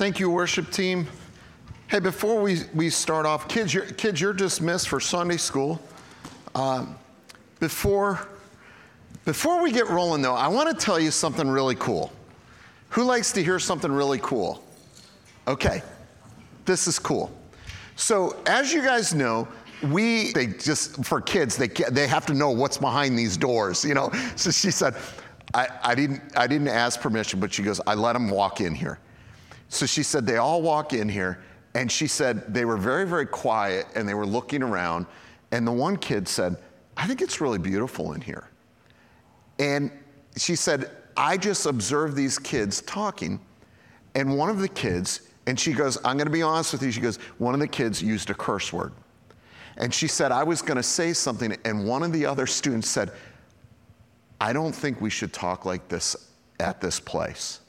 Thank you, worship team. Hey, before we, we start off, kids you're, kids, you're dismissed for Sunday school. Um, before, before we get rolling, though, I want to tell you something really cool. Who likes to hear something really cool? Okay, this is cool. So, as you guys know, we, they just, for kids, they, they have to know what's behind these doors, you know? So she said, I, I, didn't, I didn't ask permission, but she goes, I let them walk in here. So she said, they all walk in here, and she said they were very, very quiet and they were looking around. And the one kid said, I think it's really beautiful in here. And she said, I just observed these kids talking, and one of the kids, and she goes, I'm gonna be honest with you, she goes, one of the kids used a curse word. And she said, I was gonna say something, and one of the other students said, I don't think we should talk like this at this place.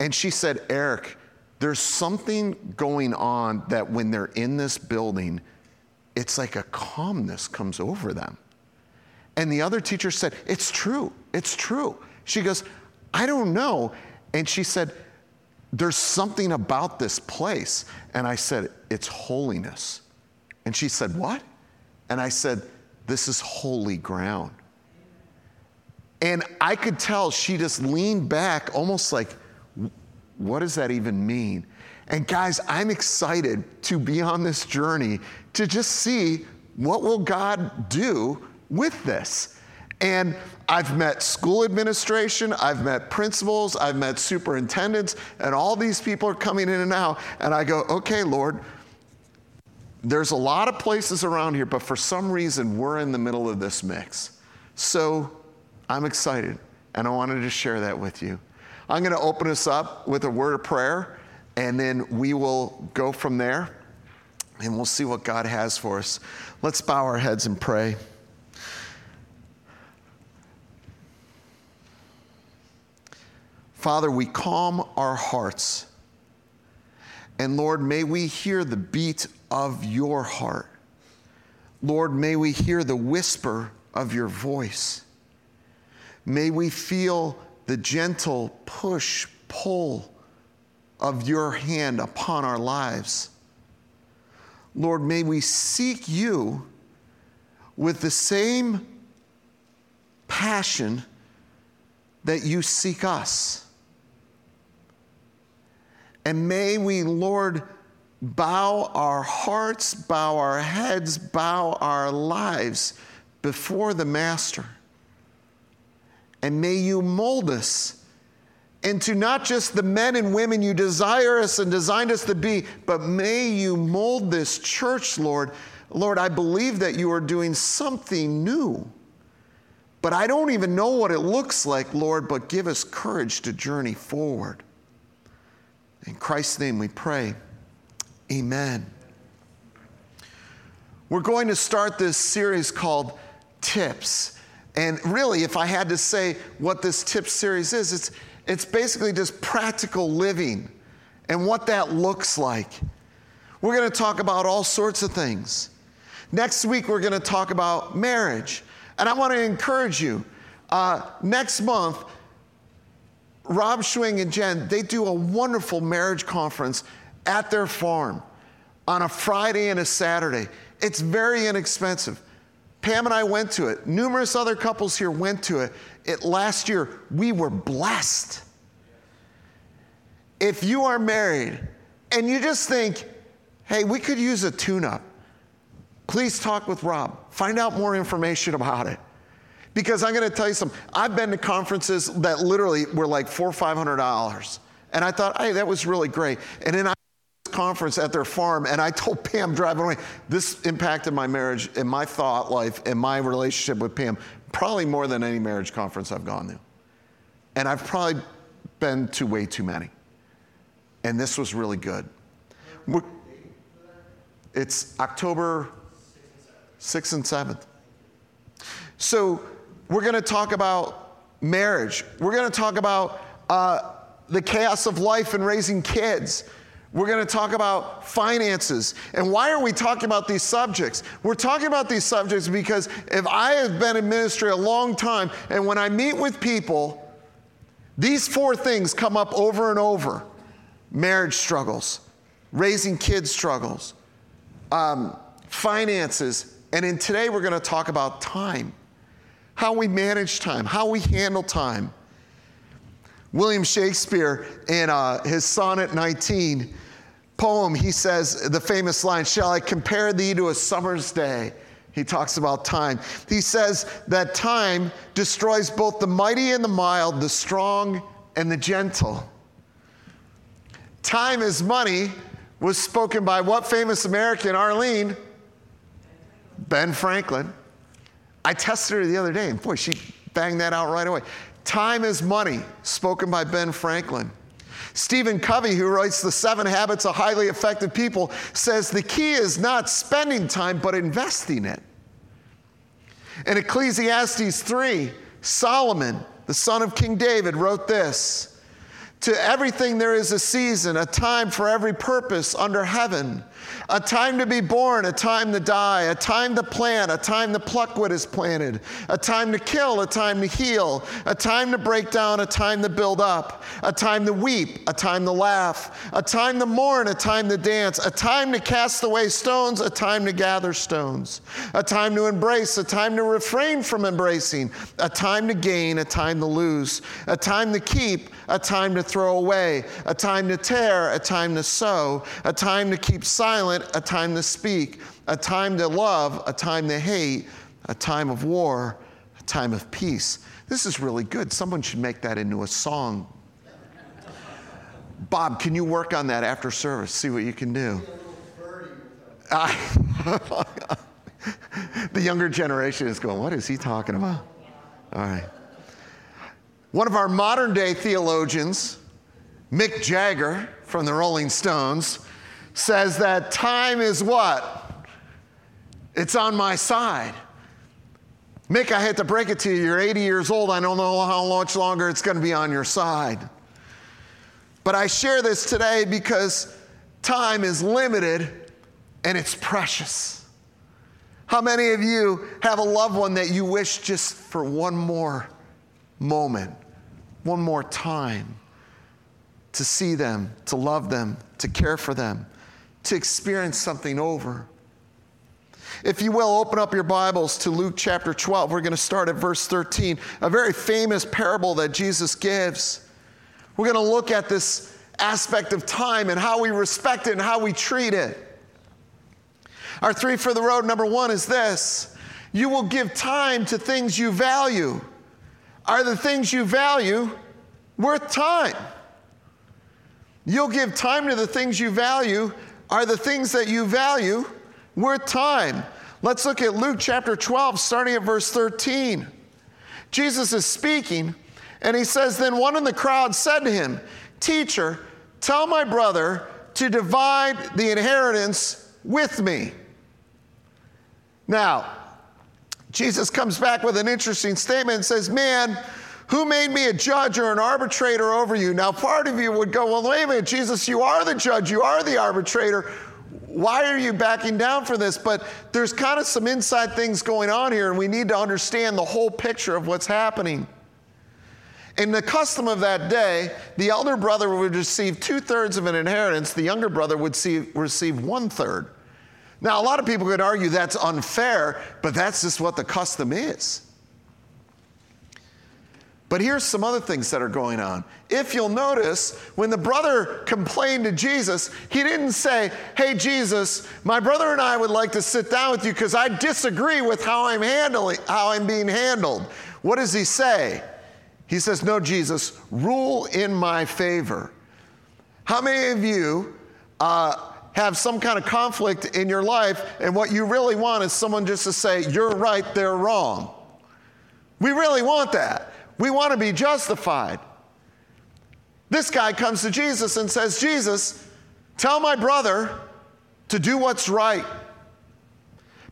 And she said, Eric, there's something going on that when they're in this building, it's like a calmness comes over them. And the other teacher said, It's true, it's true. She goes, I don't know. And she said, There's something about this place. And I said, It's holiness. And she said, What? And I said, This is holy ground. And I could tell she just leaned back, almost like, what does that even mean? And guys, I'm excited to be on this journey to just see what will God do with this. And I've met school administration, I've met principals, I've met superintendents, and all these people are coming in and out. And I go, okay, Lord, there's a lot of places around here, but for some reason, we're in the middle of this mix. So I'm excited, and I wanted to share that with you. I'm going to open us up with a word of prayer, and then we will go from there, and we'll see what God has for us. Let's bow our heads and pray. Father, we calm our hearts. And Lord, may we hear the beat of your heart. Lord, may we hear the whisper of your voice. May we feel the gentle push, pull of your hand upon our lives. Lord, may we seek you with the same passion that you seek us. And may we, Lord, bow our hearts, bow our heads, bow our lives before the Master. And may you mold us into not just the men and women you desire us and designed us to be, but may you mold this church, Lord. Lord, I believe that you are doing something new. But I don't even know what it looks like, Lord, but give us courage to journey forward. In Christ's name we pray. Amen. We're going to start this series called Tips. And really, if I had to say what this tip series is, it's, it's basically just practical living and what that looks like. We're going to talk about all sorts of things. Next week, we're going to talk about marriage. And I want to encourage you. Uh, next month, Rob Schwing and Jen, they do a wonderful marriage conference at their farm on a Friday and a Saturday. It's very inexpensive. Pam and I went to it. Numerous other couples here went to it. It last year, we were blessed. If you are married and you just think, hey, we could use a tune up, please talk with Rob. Find out more information about it. Because I'm going to tell you something. I've been to conferences that literally were like four or five hundred dollars. And I thought, hey, that was really great. And then I conference at their farm, and I told Pam driving away, this impacted my marriage and my thought life and my relationship with Pam probably more than any marriage conference I've gone to. And I've probably been to way too many. And this was really good. We're, it's October 6th and 7th. So we're going to talk about marriage. We're going to talk about uh, the chaos of life and raising kids. We're going to talk about finances. And why are we talking about these subjects? We're talking about these subjects because if I have been in ministry a long time, and when I meet with people, these four things come up over and over. marriage struggles, raising kids struggles, um, finances, and in today we're going to talk about time, how we manage time, how we handle time. William Shakespeare, in uh, his Sonnet 19 poem, he says the famous line, Shall I compare thee to a summer's day? He talks about time. He says that time destroys both the mighty and the mild, the strong and the gentle. Time is money was spoken by what famous American, Arlene? Ben Franklin. I tested her the other day, and boy, she banged that out right away. Time is money, spoken by Ben Franklin. Stephen Covey, who writes The Seven Habits of Highly Effective People, says the key is not spending time, but investing it. In Ecclesiastes 3, Solomon, the son of King David, wrote this to everything there is a season, a time for every purpose under heaven, a time to be born, a time to die, a time to plant, a time to pluck what is planted, a time to kill, a time to heal, a time to break down, a time to build up, a time to weep, a time to laugh, a time to mourn, a time to dance, a time to cast away stones, a time to gather stones, a time to embrace, a time to refrain from embracing, a time to gain, a time to lose, a time to keep, a time to throw away, a time to tear, a time to sow, a time to keep silent, a time to speak, a time to love, a time to hate, a time of war, a time of peace. This is really good. Someone should make that into a song. Bob, can you work on that after service? See what you can do. the younger generation is going, What is he talking about? All right. One of our modern day theologians, Mick Jagger from the Rolling Stones, says that time is what? It's on my side. Mick, I hate to break it to you. You're 80 years old. I don't know how much longer it's going to be on your side. But I share this today because time is limited and it's precious. How many of you have a loved one that you wish just for one more moment, one more time to see them, to love them, to care for them, to experience something over. If you will, open up your Bibles to Luke chapter 12. We're going to start at verse 13, a very famous parable that Jesus gives. We're going to look at this aspect of time and how we respect it and how we treat it. Our three for the road number one is this you will give time to things you value. Are the things you value worth time? You'll give time to the things you value. Are the things that you value worth time? Let's look at Luke chapter 12, starting at verse 13. Jesus is speaking, and he says, Then one in the crowd said to him, Teacher, tell my brother to divide the inheritance with me. Now, Jesus comes back with an interesting statement and says, Man, who made me a judge or an arbitrator over you? Now, part of you would go, Well, wait a minute, Jesus, you are the judge, you are the arbitrator. Why are you backing down for this? But there's kind of some inside things going on here, and we need to understand the whole picture of what's happening. In the custom of that day, the elder brother would receive two thirds of an inheritance, the younger brother would see, receive one third. Now, a lot of people could argue that's unfair, but that's just what the custom is. But here's some other things that are going on. If you'll notice, when the brother complained to Jesus, he didn't say, Hey, Jesus, my brother and I would like to sit down with you because I disagree with how I'm handling, how I'm being handled. What does he say? He says, No, Jesus, rule in my favor. How many of you uh, have some kind of conflict in your life, and what you really want is someone just to say, You're right, they're wrong? We really want that. We want to be justified. This guy comes to Jesus and says, Jesus, tell my brother to do what's right.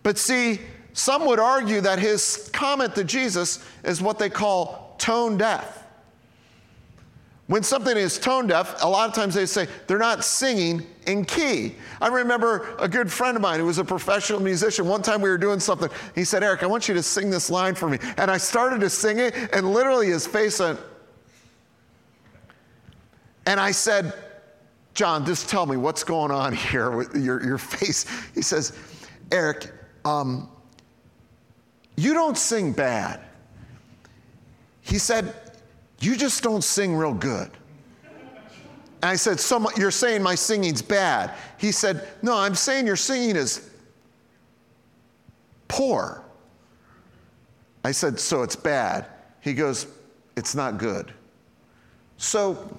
But see, some would argue that his comment to Jesus is what they call tone deaf. When something is tone deaf, a lot of times they say they're not singing in key. I remember a good friend of mine who was a professional musician. One time we were doing something. He said, Eric, I want you to sing this line for me. And I started to sing it, and literally his face went. And I said, John, just tell me what's going on here with your, your face. He says, Eric, um, you don't sing bad. He said, You just don't sing real good. And I said, so You're saying my singing's bad. He said, No, I'm saying your singing is poor. I said, So it's bad. He goes, It's not good. So,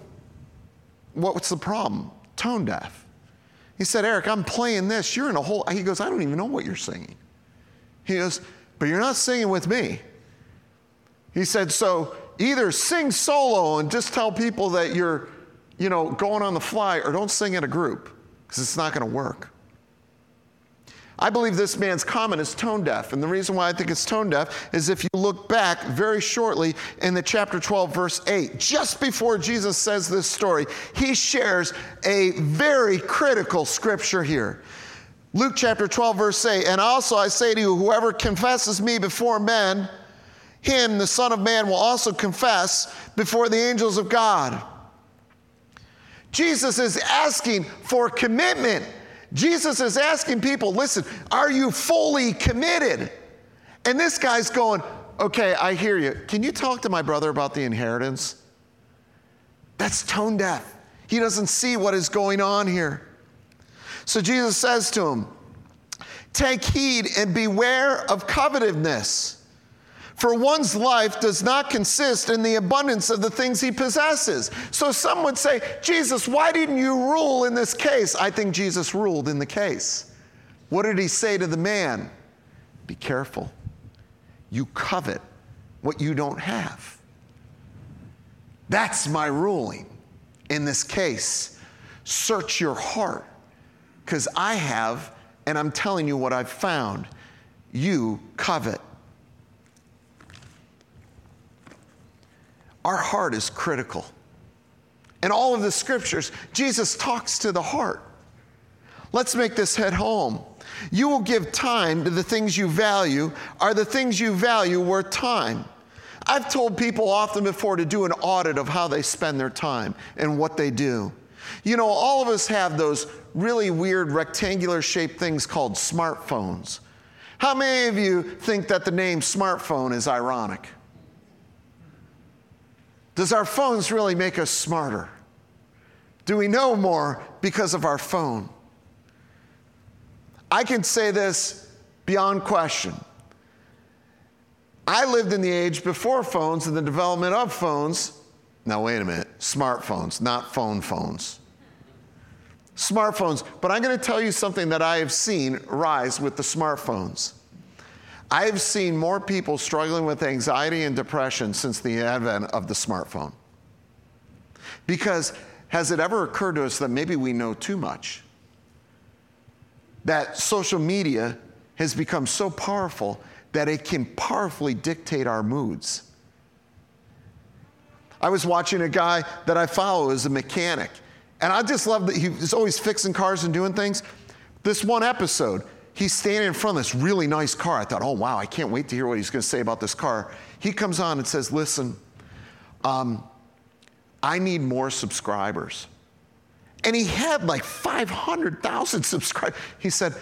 what's the problem? Tone deaf. He said, Eric, I'm playing this. You're in a whole. He goes, I don't even know what you're singing. He goes, But you're not singing with me. He said, So either sing solo and just tell people that you're, you know, going on the fly, or don't sing in a group, because it's not going to work. I believe this man's comment is tone deaf. And the reason why I think it's tone deaf is if you look back very shortly in the chapter 12, verse 8, just before Jesus says this story, he shares a very critical scripture here. Luke chapter 12, verse 8, and also I say to you, whoever confesses me before men, him, the Son of Man, will also confess before the angels of God. Jesus is asking for commitment. Jesus is asking people, listen, are you fully committed? And this guy's going, okay, I hear you. Can you talk to my brother about the inheritance? That's tone deaf. He doesn't see what is going on here. So Jesus says to him, Take heed and beware of covetousness. For one's life does not consist in the abundance of the things he possesses. So some would say, Jesus, why didn't you rule in this case? I think Jesus ruled in the case. What did he say to the man? Be careful. You covet what you don't have. That's my ruling in this case. Search your heart, because I have, and I'm telling you what I've found. You covet. Our heart is critical. In all of the scriptures, Jesus talks to the heart. Let's make this head home. You will give time to the things you value. Are the things you value worth time? I've told people often before to do an audit of how they spend their time and what they do. You know, all of us have those really weird rectangular shaped things called smartphones. How many of you think that the name smartphone is ironic? Does our phones really make us smarter? Do we know more because of our phone? I can say this beyond question. I lived in the age before phones and the development of phones. Now, wait a minute smartphones, not phone phones. Smartphones. But I'm going to tell you something that I have seen rise with the smartphones. I've seen more people struggling with anxiety and depression since the advent of the smartphone. Because has it ever occurred to us that maybe we know too much? That social media has become so powerful that it can powerfully dictate our moods. I was watching a guy that I follow as a mechanic, and I just love that he's always fixing cars and doing things. This one episode, he's standing in front of this really nice car. I thought, oh, wow, I can't wait to hear what he's going to say about this car. He comes on and says, listen, um, I need more subscribers. And he had like 500,000 subscribers. He said,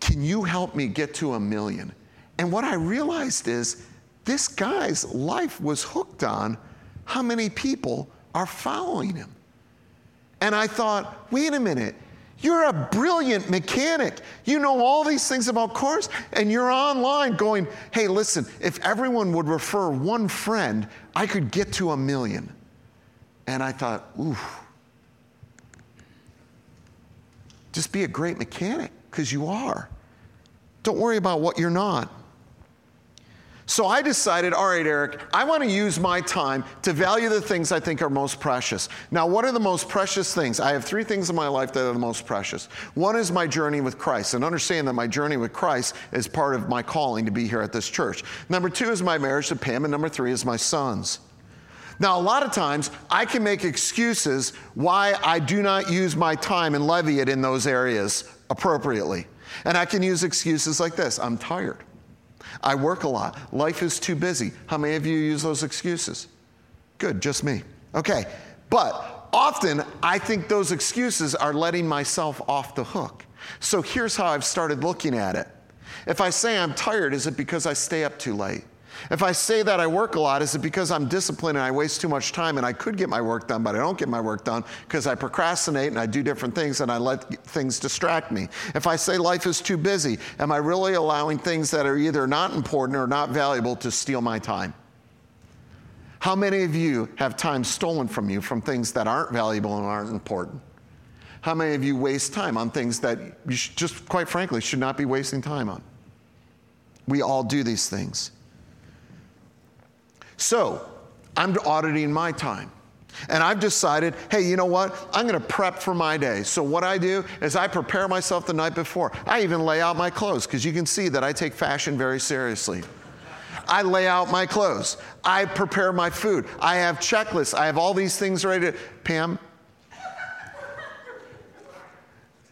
Can you help me get to a million? And what I realized is this guy's life was hooked on how many people are following him. And I thought, wait a minute, you're a brilliant mechanic. You know all these things about cars, and you're online going, hey, listen, if everyone would refer one friend, I could get to a million. And I thought, ooh, just be a great mechanic, because you are. Don't worry about what you're not. So I decided, all right, Eric, I want to use my time to value the things I think are most precious. Now, what are the most precious things? I have three things in my life that are the most precious. One is my journey with Christ, and understand that my journey with Christ is part of my calling to be here at this church. Number two is my marriage to Pam, and number three is my sons. Now, a lot of times I can make excuses why I do not use my time and levy it in those areas appropriately. And I can use excuses like this I'm tired. I work a lot. Life is too busy. How many of you use those excuses? Good, just me. Okay. But often I think those excuses are letting myself off the hook. So here's how I've started looking at it. If I say I'm tired, is it because I stay up too late? If I say that I work a lot, is it because I'm disciplined and I waste too much time and I could get my work done, but I don't get my work done because I procrastinate and I do different things and I let things distract me? If I say life is too busy, am I really allowing things that are either not important or not valuable to steal my time? How many of you have time stolen from you from things that aren't valuable and aren't important? How many of you waste time on things that you just, quite frankly, should not be wasting time on? We all do these things. So, I'm auditing my time. And I've decided, hey, you know what? I'm going to prep for my day. So, what I do is I prepare myself the night before. I even lay out my clothes because you can see that I take fashion very seriously. I lay out my clothes. I prepare my food. I have checklists. I have all these things ready to. Pam,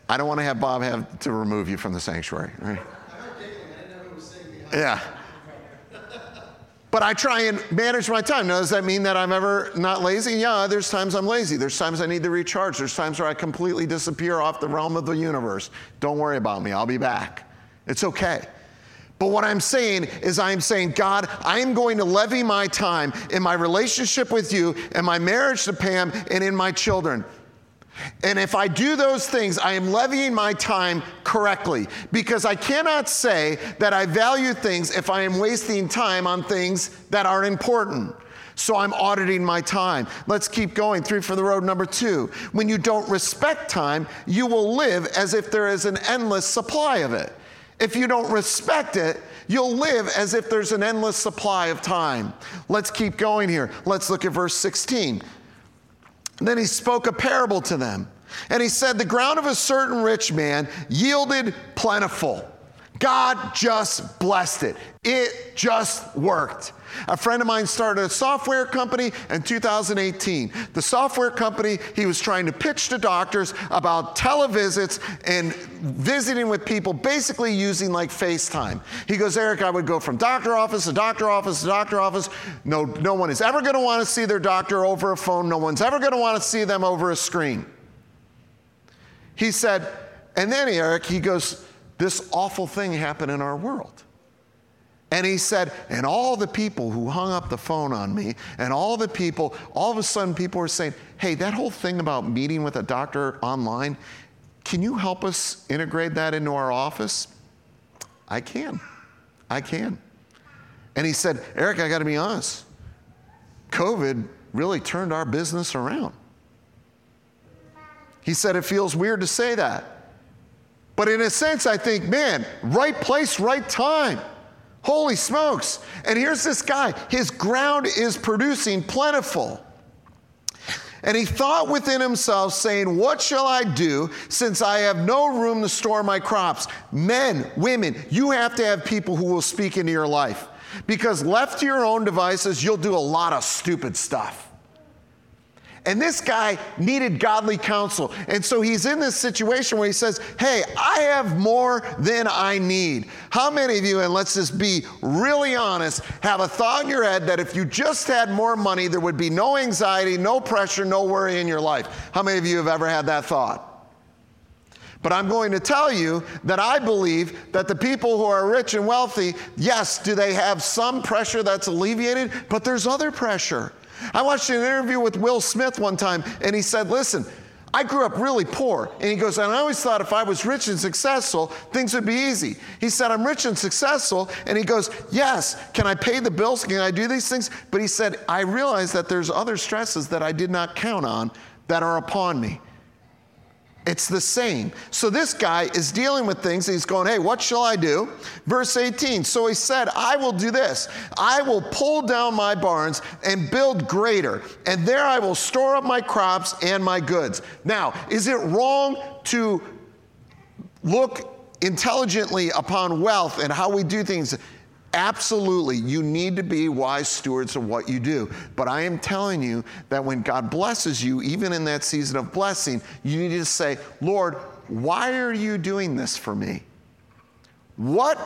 I don't want to have Bob have to remove you from the sanctuary, right? Yeah. But I try and manage my time. Now, does that mean that I'm ever not lazy? Yeah, there's times I'm lazy. There's times I need to recharge. There's times where I completely disappear off the realm of the universe. Don't worry about me. I'll be back. It's okay. But what I'm saying is, I'm saying, God, I am going to levy my time in my relationship with you, in my marriage to Pam, and in my children. And if I do those things, I am levying my time correctly because I cannot say that I value things if I am wasting time on things that aren't important. So I'm auditing my time. Let's keep going. Three for the road, number two. When you don't respect time, you will live as if there is an endless supply of it. If you don't respect it, you'll live as if there's an endless supply of time. Let's keep going here. Let's look at verse 16. Then he spoke a parable to them. And he said, The ground of a certain rich man yielded plentiful. God just blessed it. It just worked. A friend of mine started a software company in 2018. The software company, he was trying to pitch to doctors about televisits and visiting with people, basically using like FaceTime. He goes, Eric, I would go from doctor office to doctor office to doctor office. No, no one is ever going to want to see their doctor over a phone. No one's ever going to want to see them over a screen. He said, and then Eric, he goes, this awful thing happened in our world. And he said, and all the people who hung up the phone on me, and all the people, all of a sudden people were saying, hey, that whole thing about meeting with a doctor online, can you help us integrate that into our office? I can. I can. And he said, Eric, I got to be honest. COVID really turned our business around. He said, it feels weird to say that. But in a sense, I think, man, right place, right time. Holy smokes. And here's this guy, his ground is producing plentiful. And he thought within himself, saying, What shall I do since I have no room to store my crops? Men, women, you have to have people who will speak into your life. Because left to your own devices, you'll do a lot of stupid stuff. And this guy needed godly counsel. And so he's in this situation where he says, Hey, I have more than I need. How many of you, and let's just be really honest, have a thought in your head that if you just had more money, there would be no anxiety, no pressure, no worry in your life? How many of you have ever had that thought? But I'm going to tell you that I believe that the people who are rich and wealthy, yes, do they have some pressure that's alleviated, but there's other pressure. I watched an interview with Will Smith one time, and he said, Listen, I grew up really poor. And he goes, and I always thought if I was rich and successful, things would be easy. He said, I'm rich and successful. And he goes, Yes, can I pay the bills? Can I do these things? But he said, I realize that there's other stresses that I did not count on that are upon me. It's the same. So this guy is dealing with things. He's going, Hey, what shall I do? Verse 18. So he said, I will do this. I will pull down my barns and build greater, and there I will store up my crops and my goods. Now, is it wrong to look intelligently upon wealth and how we do things? Absolutely, you need to be wise stewards of what you do. But I am telling you that when God blesses you, even in that season of blessing, you need to say, Lord, why are you doing this for me? What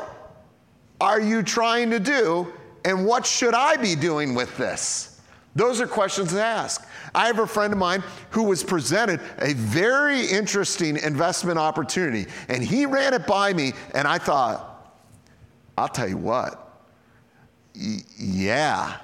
are you trying to do? And what should I be doing with this? Those are questions to ask. I have a friend of mine who was presented a very interesting investment opportunity, and he ran it by me, and I thought, I'll tell you what, y- yeah.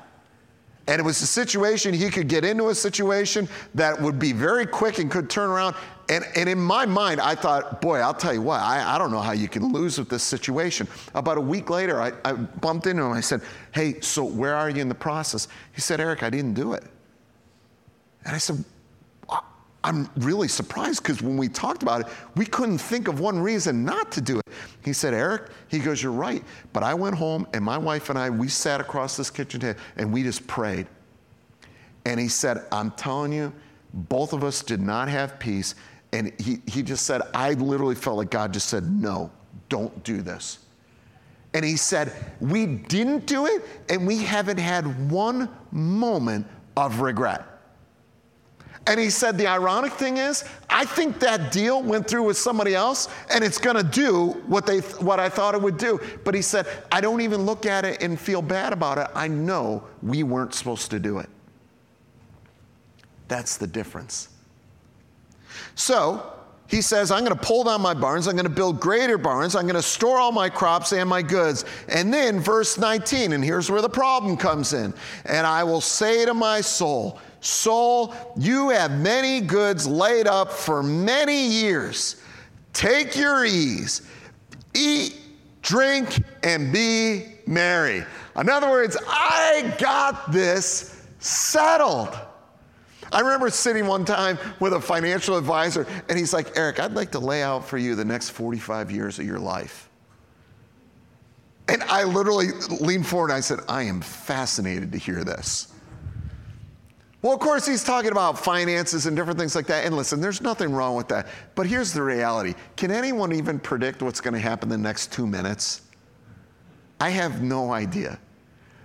And it was a situation, he could get into a situation that would be very quick and could turn around. And, and in my mind, I thought, boy, I'll tell you what, I, I don't know how you can lose with this situation. About a week later, I, I bumped into him. I said, hey, so where are you in the process? He said, Eric, I didn't do it. And I said, I'm really surprised because when we talked about it, we couldn't think of one reason not to do it. He said, Eric, he goes, You're right. But I went home and my wife and I, we sat across this kitchen table and we just prayed. And he said, I'm telling you, both of us did not have peace. And he, he just said, I literally felt like God just said, No, don't do this. And he said, We didn't do it, and we haven't had one moment of regret. And he said, The ironic thing is, I think that deal went through with somebody else and it's to do what, they, what I thought it would do. But he said, I don't even look at it and feel bad about it. I know we weren't supposed to do it. That's the difference. So, he says, I'm to pull down my barns. I'm to build greater barns. I'm to store all my crops and my goods. And then, verse 19, and here's where the problem comes in. And I will say to my soul, Soul, you have many goods laid up for many years. Take your ease, eat, drink, and be merry. In other words, I got this settled. I remember sitting one time with a financial advisor, and he's like, Eric, I'd like to lay out for you the next 45 years of your life. And I literally leaned forward and I said, I am fascinated to hear this. Well, of course, he's talking about finances and different things like that. And listen, there's nothing wrong with that. But here's the reality can anyone even predict what's going to happen in the next two minutes? I have no idea.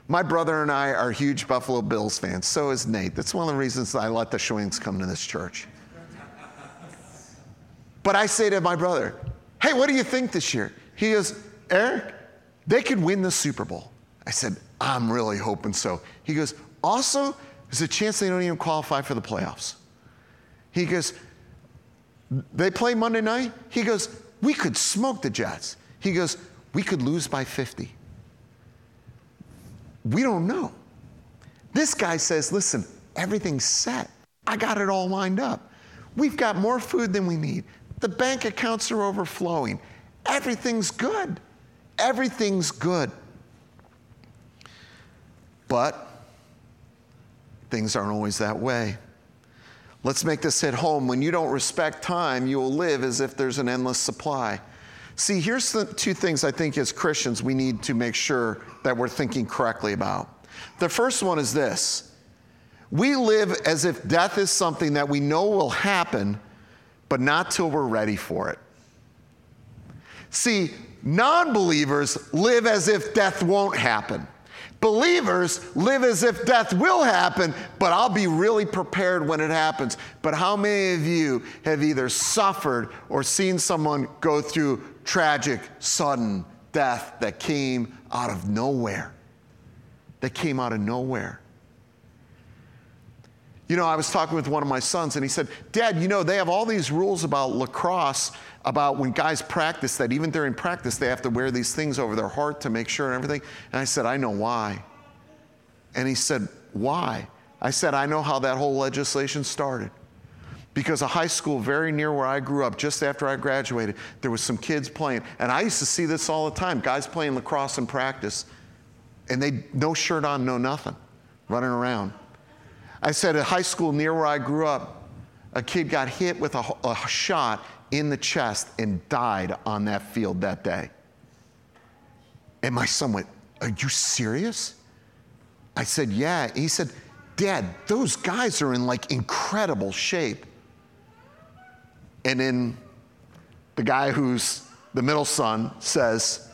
My brother and I are huge Buffalo Bills fans. So is Nate. That's one of the reasons I let the Schwings come to this church. But I say to my brother, hey, what do you think this year? He goes, Eric, they could win the Super Bowl. I said, I'm really hoping so. He goes, also, there's a chance they don't even qualify for the playoffs. He goes, They play Monday night? He goes, We could smoke the Jets. He goes, We could lose by 50. We don't know. This guy says, Listen, everything's set. I got it all lined up. We've got more food than we need. The bank accounts are overflowing. Everything's good. Everything's good. But Things aren't always that way. Let's make this hit home. When you don't respect time, you will live as if there's an endless supply. See, here's the two things I think as Christians we need to make sure that we're thinking correctly about. The first one is this we live as if death is something that we know will happen, but not till we're ready for it. See, non believers live as if death won't happen. Believers live as if death will happen, but I'll be really prepared when it happens. But how many of you have either suffered or seen someone go through tragic, sudden death that came out of nowhere? That came out of nowhere. You know, I was talking with one of my sons, and he said, Dad, you know, they have all these rules about lacrosse, about when guys practice, that even during practice, they have to wear these things over their heart to make sure and everything. And I said, I know why. And he said, Why? I said, I know how that whole legislation started. Because a high school very near where I grew up, just after I graduated, there was some kids playing. And I used to see this all the time guys playing lacrosse in practice, and they no shirt on, no nothing, running around. I said at high school near where I grew up, a kid got hit with a, a shot in the chest and died on that field that day. And my son went, Are you serious? I said, Yeah. He said, Dad, those guys are in like incredible shape. And then the guy who's the middle son says,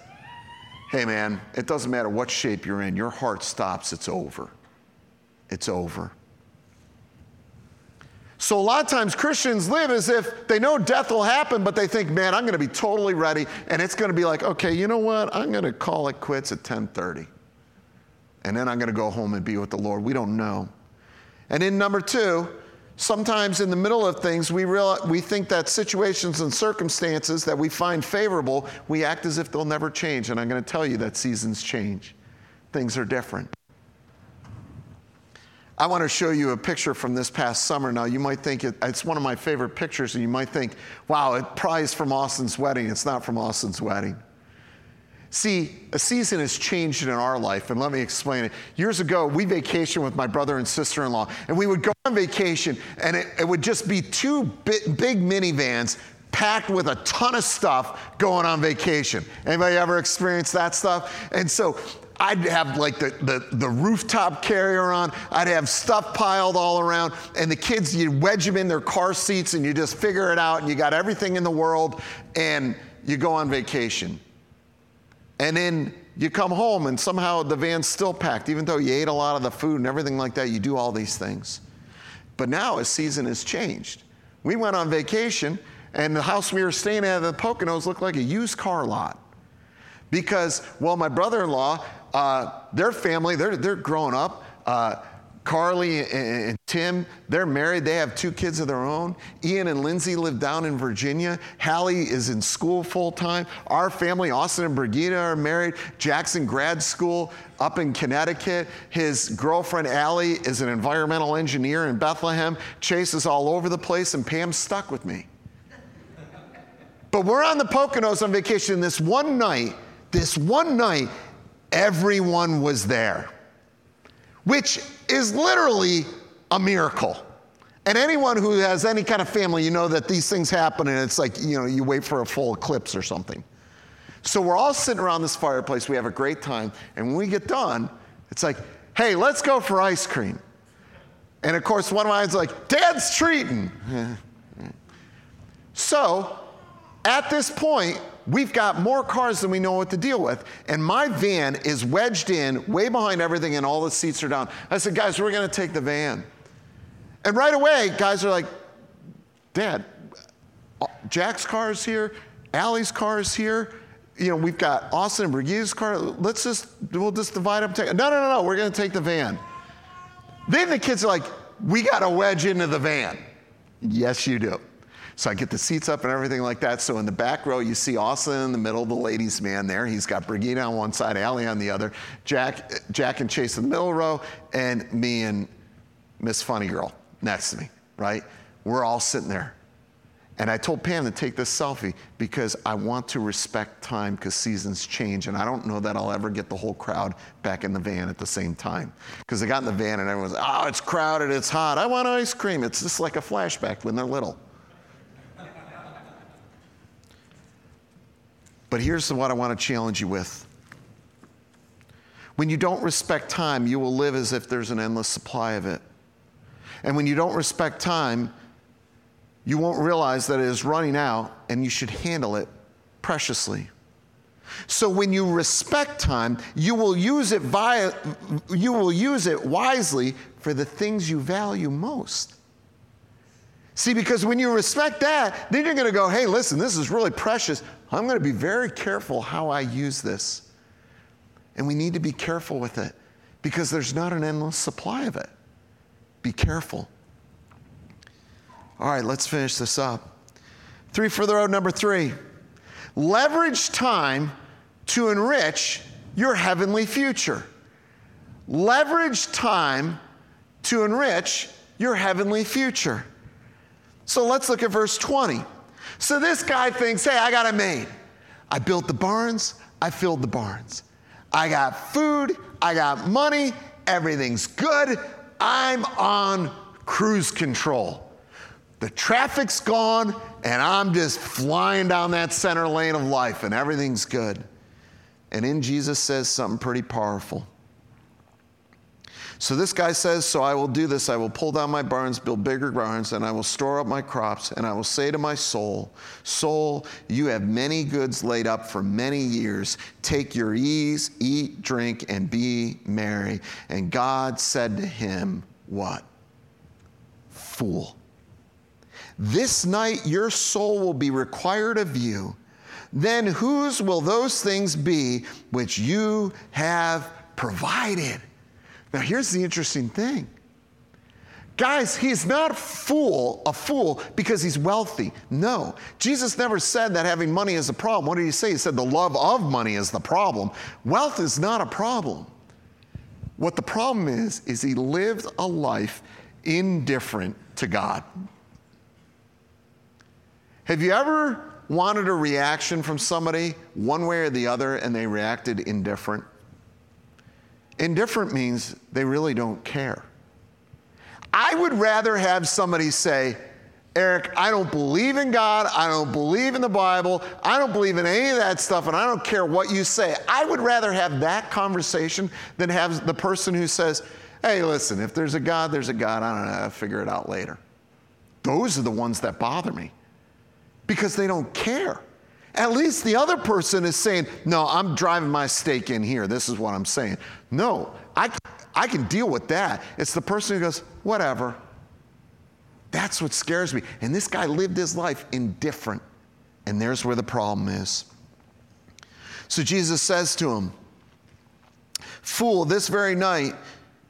Hey man, it doesn't matter what shape you're in, your heart stops, it's over. It's over. So, a lot of times Christians live as if they know death will happen, but they think, man, I'm going to be totally ready. And it's going to be like, okay, you know what? I'm going to call it quits at 1030. And then I'm going to go home and be with the Lord. We don't know. And in number two, sometimes in the middle of things, we, we think that situations and circumstances that we find favorable, we act as if they'll never change. And I'm going to tell you that seasons change, things are different. I want to show you a picture from this past summer. Now, you might think it, it's one of my favorite pictures, and you might think, wow, it probably is from Austin's wedding. It's not from Austin's wedding. See, a season has changed in our life, and let me explain it. Years ago, we vacationed with my brother and sister in law, and we would go on vacation, and it, it would just be two big, big minivans packed with a ton of stuff going on vacation. Anybody ever experienced that stuff? And so I'd have like the, the, the, rooftop carrier on. I'd have stuff piled all around. And the kids, you wedge them in their car seats and you just figure it out and you got everything in the world and you go on vacation. And then you come home and somehow the van's still packed, even though you ate a lot of the food and everything like that. You do all these things. But now a season has changed. We went on vacation and the house we were staying at the Poconos looked like a used car lot. Because, well, my brother in law, uh, their family, they're, they're growing up. Uh, Carly and Tim, they're married. They have two kids of their own. Ian and Lindsay live down in Virginia. Hallie is in school full time. Our family, Austin and Brigida, are married. Jackson grad school up in Connecticut. His girlfriend, Allie, is an environmental engineer in Bethlehem. Chase is all over the place, and Pam's stuck with me. but we're on the Poconos on vacation. This one night, this one night, everyone was there which is literally a miracle. And anyone who has any kind of family, you know that these things happen and it's like, you know, you wait for a full eclipse or something. So we're all sitting around this fireplace, we have a great time, and when we get done, it's like, hey, let's go for ice cream. And of course, one of mine's like, Dad's treating. so at this point, We've got more cars than we know what to deal with. And my van is wedged in way behind everything, and all the seats are down. I said, guys, we're going to take the van. And right away, guys are like, Dad, uh, Jack's car is here, Allie's car is here. You know, we've got Austin and Brigida's car. Let's just, we'll just divide up. Take, no, no, no, no, we're going to take the van. Then the kids are like, we got to wedge into the van. Yes, you do. So I get the seats up and everything like that. So in the back row, you see Austin in the middle, the ladies' man there. He's got Brigida on one side, Allie on the other, Jack, Jack and Chase in the middle row, and me and Miss Funny Girl next to me, right? We're all sitting there. And I told Pam to take this selfie because I want to respect time because seasons change. And I don't know that I'll ever get the whole crowd back in the van at the same time. Because they got in the van and everyone's, oh, it's crowded, it's hot, I want ice cream. It's just like a flashback when they're little. But here's what I want to challenge you with. When you don't respect time, you will live as if there's an endless supply of it. And when you don't respect time, you won't realize that it is running out and you should handle it preciously. So when you respect time, you will use it via, you will use it wisely for the things you value most. See, because when you respect that, then you're going to go, hey, listen, this is really precious. I'm going to be very careful how I use this. And we need to be careful with it because there's not an endless supply of it. Be careful. All right, let's finish this up. Three for the road, number three. Leverage time to enrich your heavenly future. Leverage time to enrich your heavenly future. So let's look at verse 20. So this guy thinks, hey, I got a made. I built the barns, I filled the barns. I got food, I got money, everything's good. I'm on cruise control. The traffic's gone, and I'm just flying down that center lane of life, and everything's good. And then Jesus says something pretty powerful. So this guy says, So I will do this. I will pull down my barns, build bigger barns, and I will store up my crops. And I will say to my soul, Soul, you have many goods laid up for many years. Take your ease, eat, drink, and be merry. And God said to him, What? Fool. This night your soul will be required of you. Then whose will those things be which you have provided? Now, here's the interesting thing Guys, he's not fool, a fool because he's wealthy. No. Jesus never said that having money is a problem. What did he say? He said the love of money is the problem. Wealth is not a problem. What the problem is, is he lived a life indifferent to God. Have you ever wanted a reaction from somebody one way or the other and they reacted indifferent? Indifferent means they really don't care. I would rather have somebody say, Eric, I don't believe in God. I don't believe in the Bible. I don't believe in any of that stuff, and I don't care what you say. I would rather have that conversation than have the person who says, hey, listen, if there's a God, there's a God. I don't know. I'll figure it out later. Those are the ones that bother me because they don't care. At least the other person is saying, no, I'm driving my stake in here. This is what I'm saying. No, I, I can deal with that. It's the person who goes, whatever. That's what scares me. And this guy lived his life indifferent. And there's where the problem is. So Jesus says to him, Fool, this very night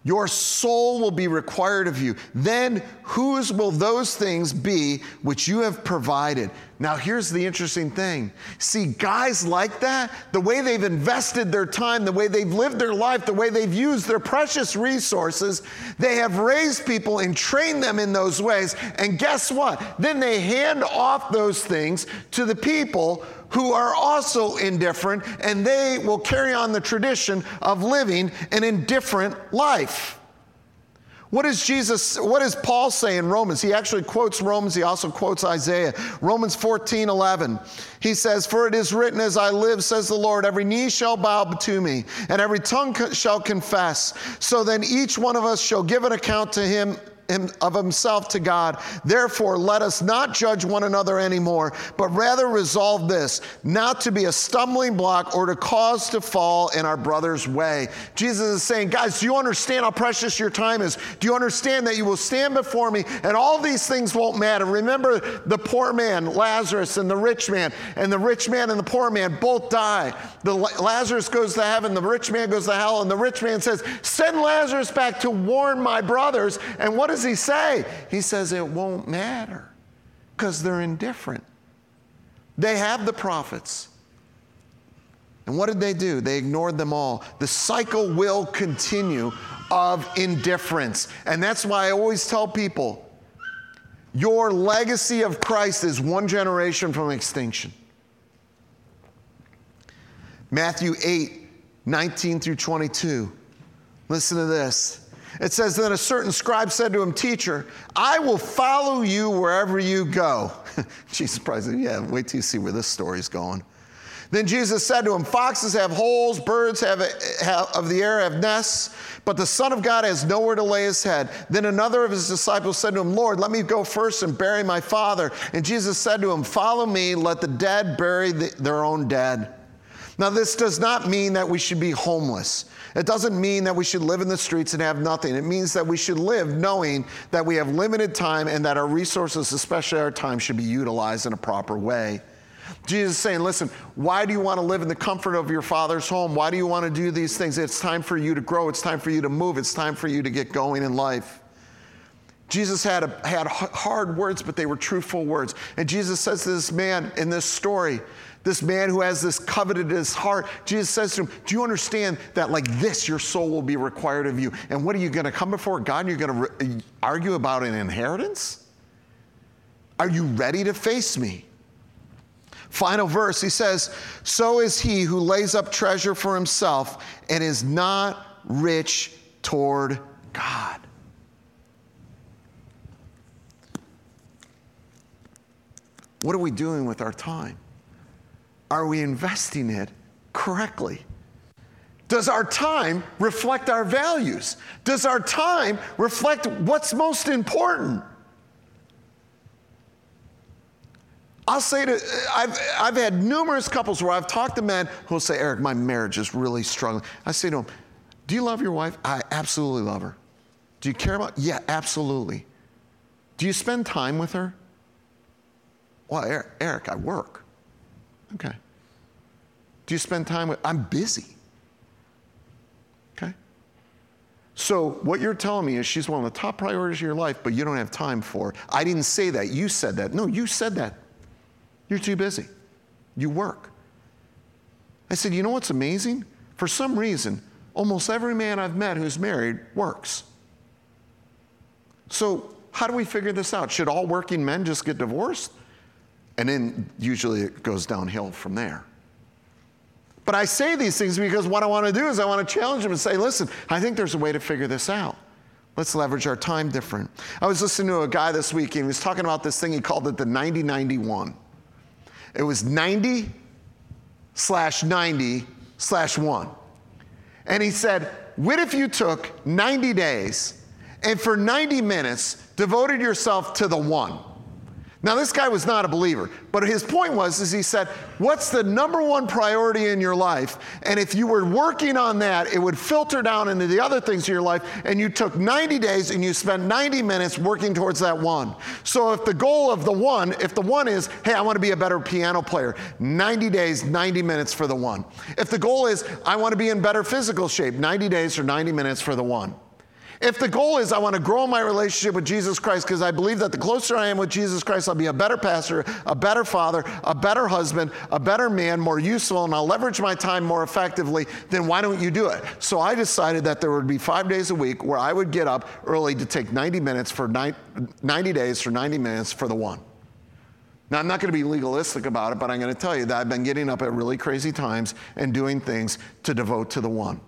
your soul will be required of you. Then whose will those things be which you have provided? Now, here's the interesting thing. See, guys like that, the way they've invested their time, the way they've lived their life, the way they've used their precious resources, they have raised people and trained them in those ways. And guess what? Then they hand off those things to the people who are also indifferent, and they will carry on the tradition of living an indifferent life. What does Jesus, what does Paul say in Romans? He actually quotes Romans, he also quotes Isaiah. Romans 14, 11. He says, For it is written, As I live, says the Lord, every knee shall bow to me, and every tongue shall confess. So then each one of us shall give an account to him of himself to God. Therefore, let us not judge one another anymore, but rather resolve this not to be a stumbling block or to cause to fall in our brother's way. Jesus is saying, guys, do you understand how precious your time is? Do you understand that you will stand before me and all these things won't matter? Remember the poor man, Lazarus, and the rich man, and the rich man and the poor man both die. The Lazarus goes to heaven, the rich man goes to hell, and the rich man says, Send Lazarus back to warn my brothers. And what does he say? He says it won't matter because they're indifferent. They have the prophets. And what did they do? They ignored them all. The cycle will continue of indifference. And that's why I always tell people your legacy of Christ is one generation from extinction. Matthew 8, 19 through 22. Listen to this. It says, Then a certain scribe said to him, Teacher, I will follow you wherever you go. Jesus probably said, Yeah, wait till you see where this story's going. Then Jesus said to him, Foxes have holes, birds have, have, of the air have nests, but the Son of God has nowhere to lay his head. Then another of his disciples said to him, Lord, let me go first and bury my father. And Jesus said to him, Follow me, let the dead bury the, their own dead. Now, this does not mean that we should be homeless. It doesn't mean that we should live in the streets and have nothing. It means that we should live knowing that we have limited time and that our resources, especially our time, should be utilized in a proper way. Jesus is saying, listen, why do you want to live in the comfort of your father's home? Why do you want to do these things? It's time for you to grow. It's time for you to move. It's time for you to get going in life. Jesus had, a, had hard words, but they were truthful words. And Jesus says to this man in this story, this man who has this coveted in his heart, Jesus says to him, Do you understand that like this, your soul will be required of you? And what are you going to come before God and you're going to re- argue about an inheritance? Are you ready to face me? Final verse, he says, So is he who lays up treasure for himself and is not rich toward God. What are we doing with our time? Are we investing it correctly? Does our time reflect our values? Does our time reflect what's most important? I'll say to, I've, I've had numerous couples where I've talked to men who'll say, Eric, my marriage is really struggling. I say to them, Do you love your wife? I absolutely love her. Do you care about? Yeah, absolutely. Do you spend time with her? Well, Eric, I work. Okay. Do you spend time with? I'm busy. Okay. So, what you're telling me is she's one of the top priorities of your life, but you don't have time for. I didn't say that. You said that. No, you said that. You're too busy. You work. I said, You know what's amazing? For some reason, almost every man I've met who's married works. So, how do we figure this out? Should all working men just get divorced? And then usually it goes downhill from there. But I say these things because what I want to do is I want to challenge them and say, listen, I think there's a way to figure this out. Let's leverage our time different. I was listening to a guy this week and he was talking about this thing, he called it the 9091. It was 90 slash 90 slash 1. And he said, What if you took 90 days and for 90 minutes devoted yourself to the one? Now, this guy was not a believer, but his point was, is he said, what's the number one priority in your life? And if you were working on that, it would filter down into the other things in your life, and you took 90 days and you spent 90 minutes working towards that one. So if the goal of the one, if the one is, hey, I want to be a better piano player, 90 days, 90 minutes for the one. If the goal is, I want to be in better physical shape, 90 days or 90 minutes for the one. If the goal is I want to grow my relationship with Jesus Christ because I believe that the closer I am with Jesus Christ, I'll be a better pastor, a better father, a better husband, a better man, more useful, and I'll leverage my time more effectively, then why don't you do it? So I decided that there would be five days a week where I would get up early to take 90 minutes for 90 days for 90 minutes for the one. Now, I'm not going to be legalistic about it, but I'm going to tell you that I've been getting up at really crazy times and doing things to devote to the one.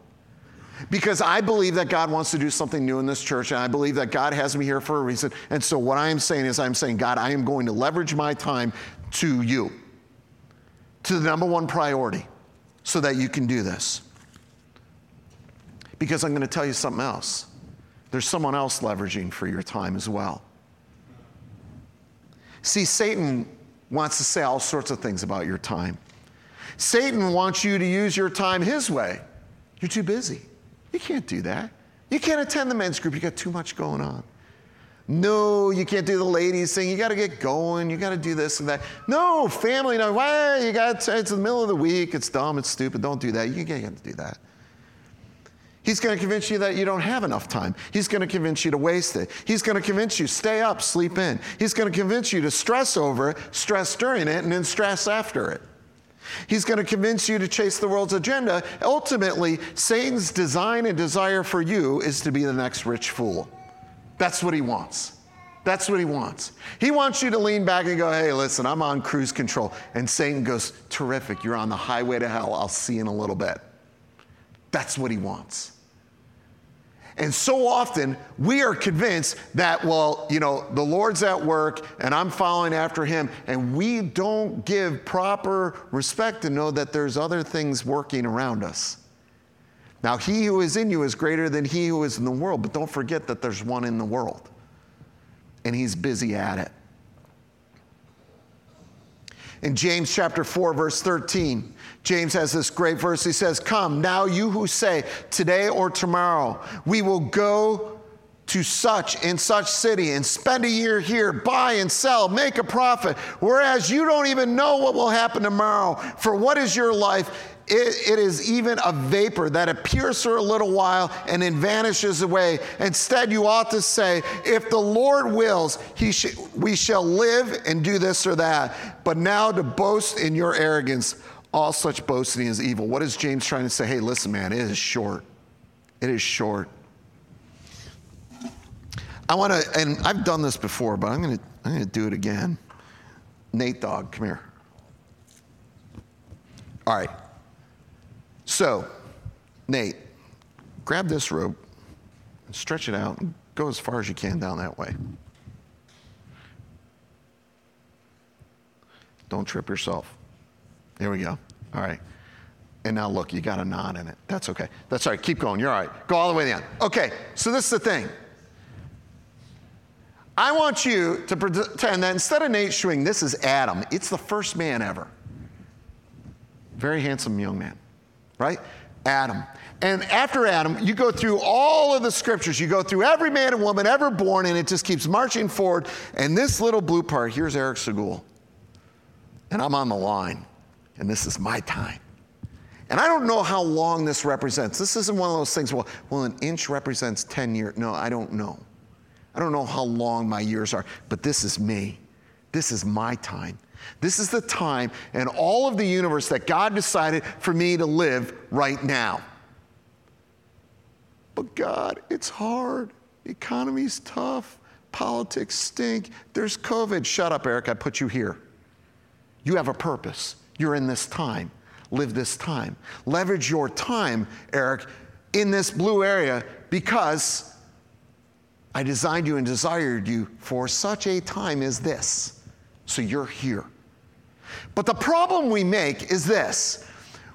Because I believe that God wants to do something new in this church, and I believe that God has me here for a reason. And so, what I am saying is, I'm saying, God, I am going to leverage my time to you, to the number one priority, so that you can do this. Because I'm going to tell you something else. There's someone else leveraging for your time as well. See, Satan wants to say all sorts of things about your time. Satan wants you to use your time his way. You're too busy. You can't do that. You can't attend the men's group. You got too much going on. No, you can't do the ladies thing. You got to get going. You got to do this and that. No, family. No, why? You got it's the middle of the week. It's dumb. It's stupid. Don't do that. You can't get to do that. He's going to convince you that you don't have enough time. He's going to convince you to waste it. He's going to convince you stay up, sleep in. He's going to convince you to stress over it, stress during it, and then stress after it. He's going to convince you to chase the world's agenda. Ultimately, Satan's design and desire for you is to be the next rich fool. That's what he wants. That's what he wants. He wants you to lean back and go, hey, listen, I'm on cruise control. And Satan goes, terrific, you're on the highway to hell. I'll see you in a little bit. That's what he wants. And so often we are convinced that, well, you know, the Lord's at work and I'm following after him, and we don't give proper respect to know that there's other things working around us. Now, he who is in you is greater than he who is in the world, but don't forget that there's one in the world, and he's busy at it. In James chapter 4, verse 13, James has this great verse. He says, Come, now you who say, today or tomorrow, we will go to such and such city and spend a year here, buy and sell, make a profit, whereas you don't even know what will happen tomorrow. For what is your life? It, it is even a vapor that appears for a little while and then vanishes away. Instead, you ought to say, If the Lord wills, he sh- we shall live and do this or that. But now to boast in your arrogance, all such boasting is evil. What is James trying to say? Hey, listen, man, it is short. It is short. I want to, and I've done this before, but I'm going to, I'm going to do it again. Nate Dog, come here. All right. So, Nate, grab this rope, and stretch it out, and go as far as you can down that way. Don't trip yourself. There we go. All right. And now look, you got a knot in it. That's okay. That's all right. Keep going. You're all right. Go all the way down. Okay, so this is the thing. I want you to pretend that instead of Nate Schwing, this is Adam. It's the first man ever. Very handsome young man, right? Adam. And after Adam, you go through all of the scriptures. You go through every man and woman ever born, and it just keeps marching forward. And this little blue part, here's Eric Segul. And I'm on the line and this is my time. And I don't know how long this represents. This isn't one of those things, well, well, an inch represents 10 years. No, I don't know. I don't know how long my years are, but this is me. This is my time. This is the time in all of the universe that God decided for me to live right now. But God, it's hard. The economy's tough. Politics stink. There's COVID. Shut up, Eric. I put you here. You have a purpose. You're in this time. Live this time. Leverage your time, Eric, in this blue area because I designed you and desired you for such a time as this. So you're here. But the problem we make is this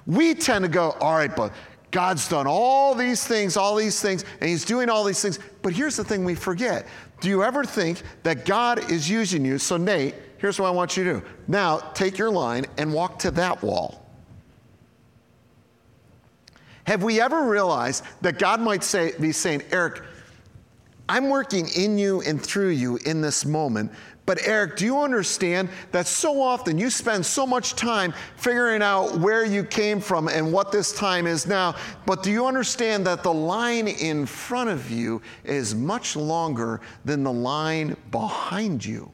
we tend to go, all right, but God's done all these things, all these things, and He's doing all these things. But here's the thing we forget. Do you ever think that God is using you? So, Nate, here's what I want you to do. Now, take your line and walk to that wall. Have we ever realized that God might say, be saying, Eric, I'm working in you and through you in this moment, but, Eric, do you understand that so often you spend so much time figuring out where you came from and what this time is now? But do you understand that the line in front of you is much longer than the line behind you?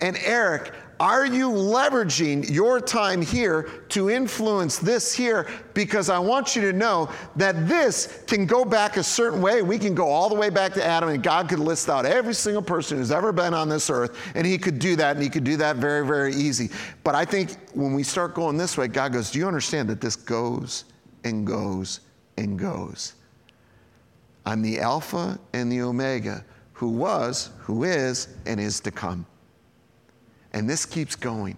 And, Eric, are you leveraging your time here to influence this here? Because I want you to know that this can go back a certain way. We can go all the way back to Adam, and God could list out every single person who's ever been on this earth, and He could do that, and He could do that very, very easy. But I think when we start going this way, God goes, Do you understand that this goes and goes and goes? I'm the Alpha and the Omega, who was, who is, and is to come. And this keeps going.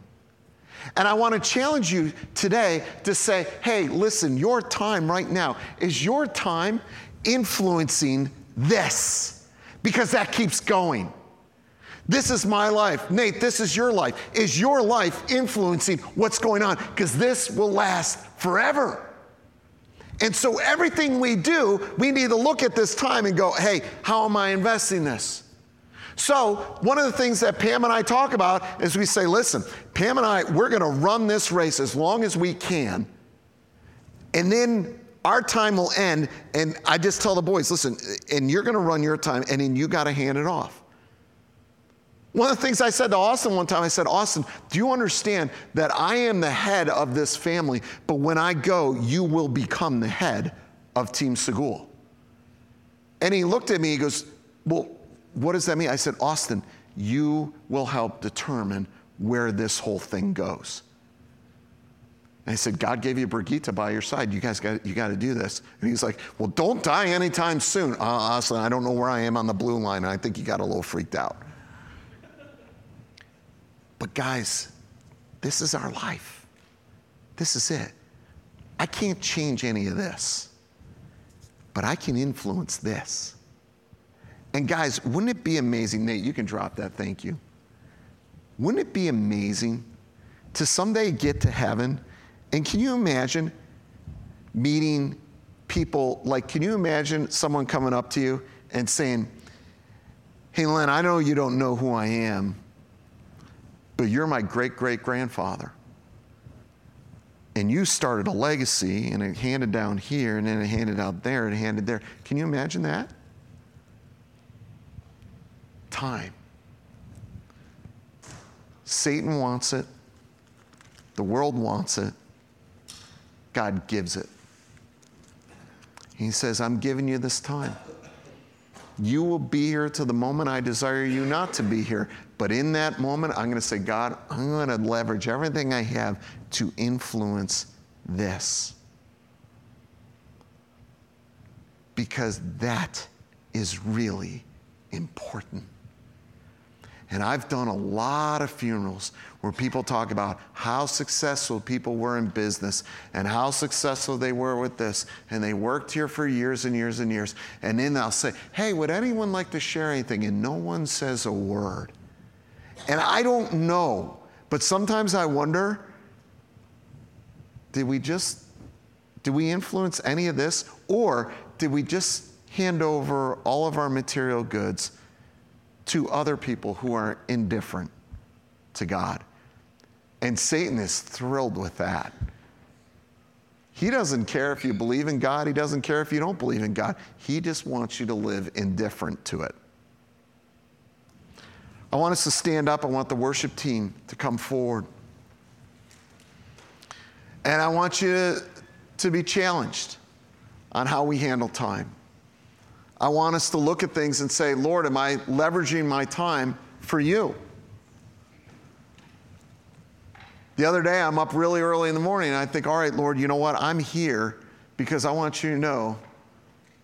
And I want to challenge you today to say, hey, listen, your time right now is your time influencing this because that keeps going. This is my life. Nate, this is your life. Is your life influencing what's going on? Because this will last forever. And so everything we do, we need to look at this time and go, hey, how am I investing this? So, one of the things that Pam and I talk about is we say, listen, Pam and I, we're going to run this race as long as we can. And then our time will end. And I just tell the boys, listen, and you're going to run your time, and then you got to hand it off. One of the things I said to Austin one time, I said, Austin, do you understand that I am the head of this family, but when I go, you will become the head of Team Segul? And he looked at me, he goes, Well, what does that mean? I said, Austin, you will help determine where this whole thing goes. And I said, God gave you Brigitte by your side. You guys got you got to do this. And he's like, Well, don't die anytime soon. Uh, Austin, I don't know where I am on the blue line. And I think he got a little freaked out. But guys, this is our life. This is it. I can't change any of this, but I can influence this. And guys, wouldn't it be amazing, Nate? You can drop that, thank you. Wouldn't it be amazing to someday get to heaven? And can you imagine meeting people? Like, can you imagine someone coming up to you and saying, Hey, Len, I know you don't know who I am, but you're my great great grandfather. And you started a legacy and it handed down here and then it handed out there and handed there. Can you imagine that? Time. Satan wants it, the world wants it, God gives it. He says, I'm giving you this time. You will be here to the moment I desire you not to be here. But in that moment, I'm going to say, God, I'm going to leverage everything I have to influence this. Because that is really important. And I've done a lot of funerals where people talk about how successful people were in business and how successful they were with this. And they worked here for years and years and years. And then they'll say, Hey, would anyone like to share anything? And no one says a word. And I don't know, but sometimes I wonder did we just, did we influence any of this? Or did we just hand over all of our material goods? To other people who are indifferent to God. And Satan is thrilled with that. He doesn't care if you believe in God, He doesn't care if you don't believe in God. He just wants you to live indifferent to it. I want us to stand up. I want the worship team to come forward. And I want you to, to be challenged on how we handle time. I want us to look at things and say, Lord, am I leveraging my time for you? The other day, I'm up really early in the morning and I think, all right, Lord, you know what? I'm here because I want you to know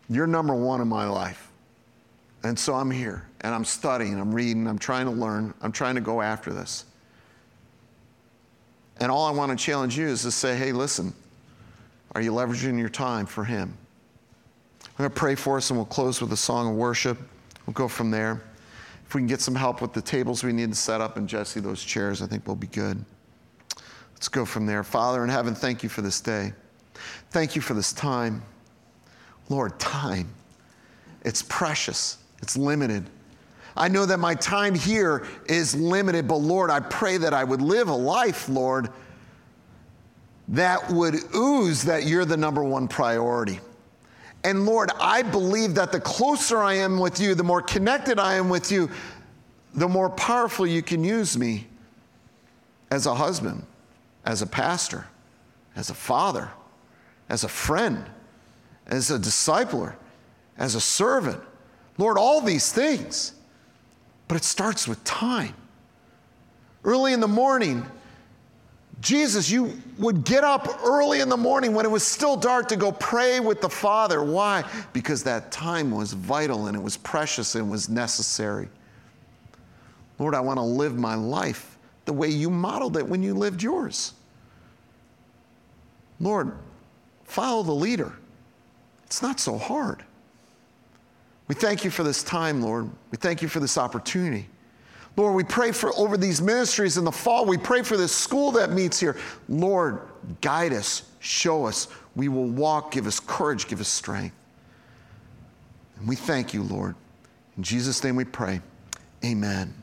you're number one in my life. And so I'm here and I'm studying, I'm reading, I'm trying to learn, I'm trying to go after this. And all I want to challenge you is to say, hey, listen, are you leveraging your time for Him? I'm going to pray for us and we'll close with a song of worship. We'll go from there. If we can get some help with the tables we need to set up and Jesse, those chairs, I think we'll be good. Let's go from there. Father in heaven, thank you for this day. Thank you for this time. Lord, time. It's precious, it's limited. I know that my time here is limited, but Lord, I pray that I would live a life, Lord, that would ooze that you're the number one priority. And Lord, I believe that the closer I am with you, the more connected I am with you, the more powerful you can use me as a husband, as a pastor, as a father, as a friend, as a discipler, as a servant. Lord, all these things. But it starts with time. Early in the morning, Jesus, you would get up early in the morning when it was still dark to go pray with the Father. Why? Because that time was vital and it was precious and was necessary. Lord, I want to live my life the way you modeled it when you lived yours. Lord, follow the leader. It's not so hard. We thank you for this time, Lord. We thank you for this opportunity. Lord, we pray for over these ministries in the fall. We pray for this school that meets here. Lord, guide us, show us. We will walk, give us courage, give us strength. And we thank you, Lord. In Jesus' name we pray. Amen.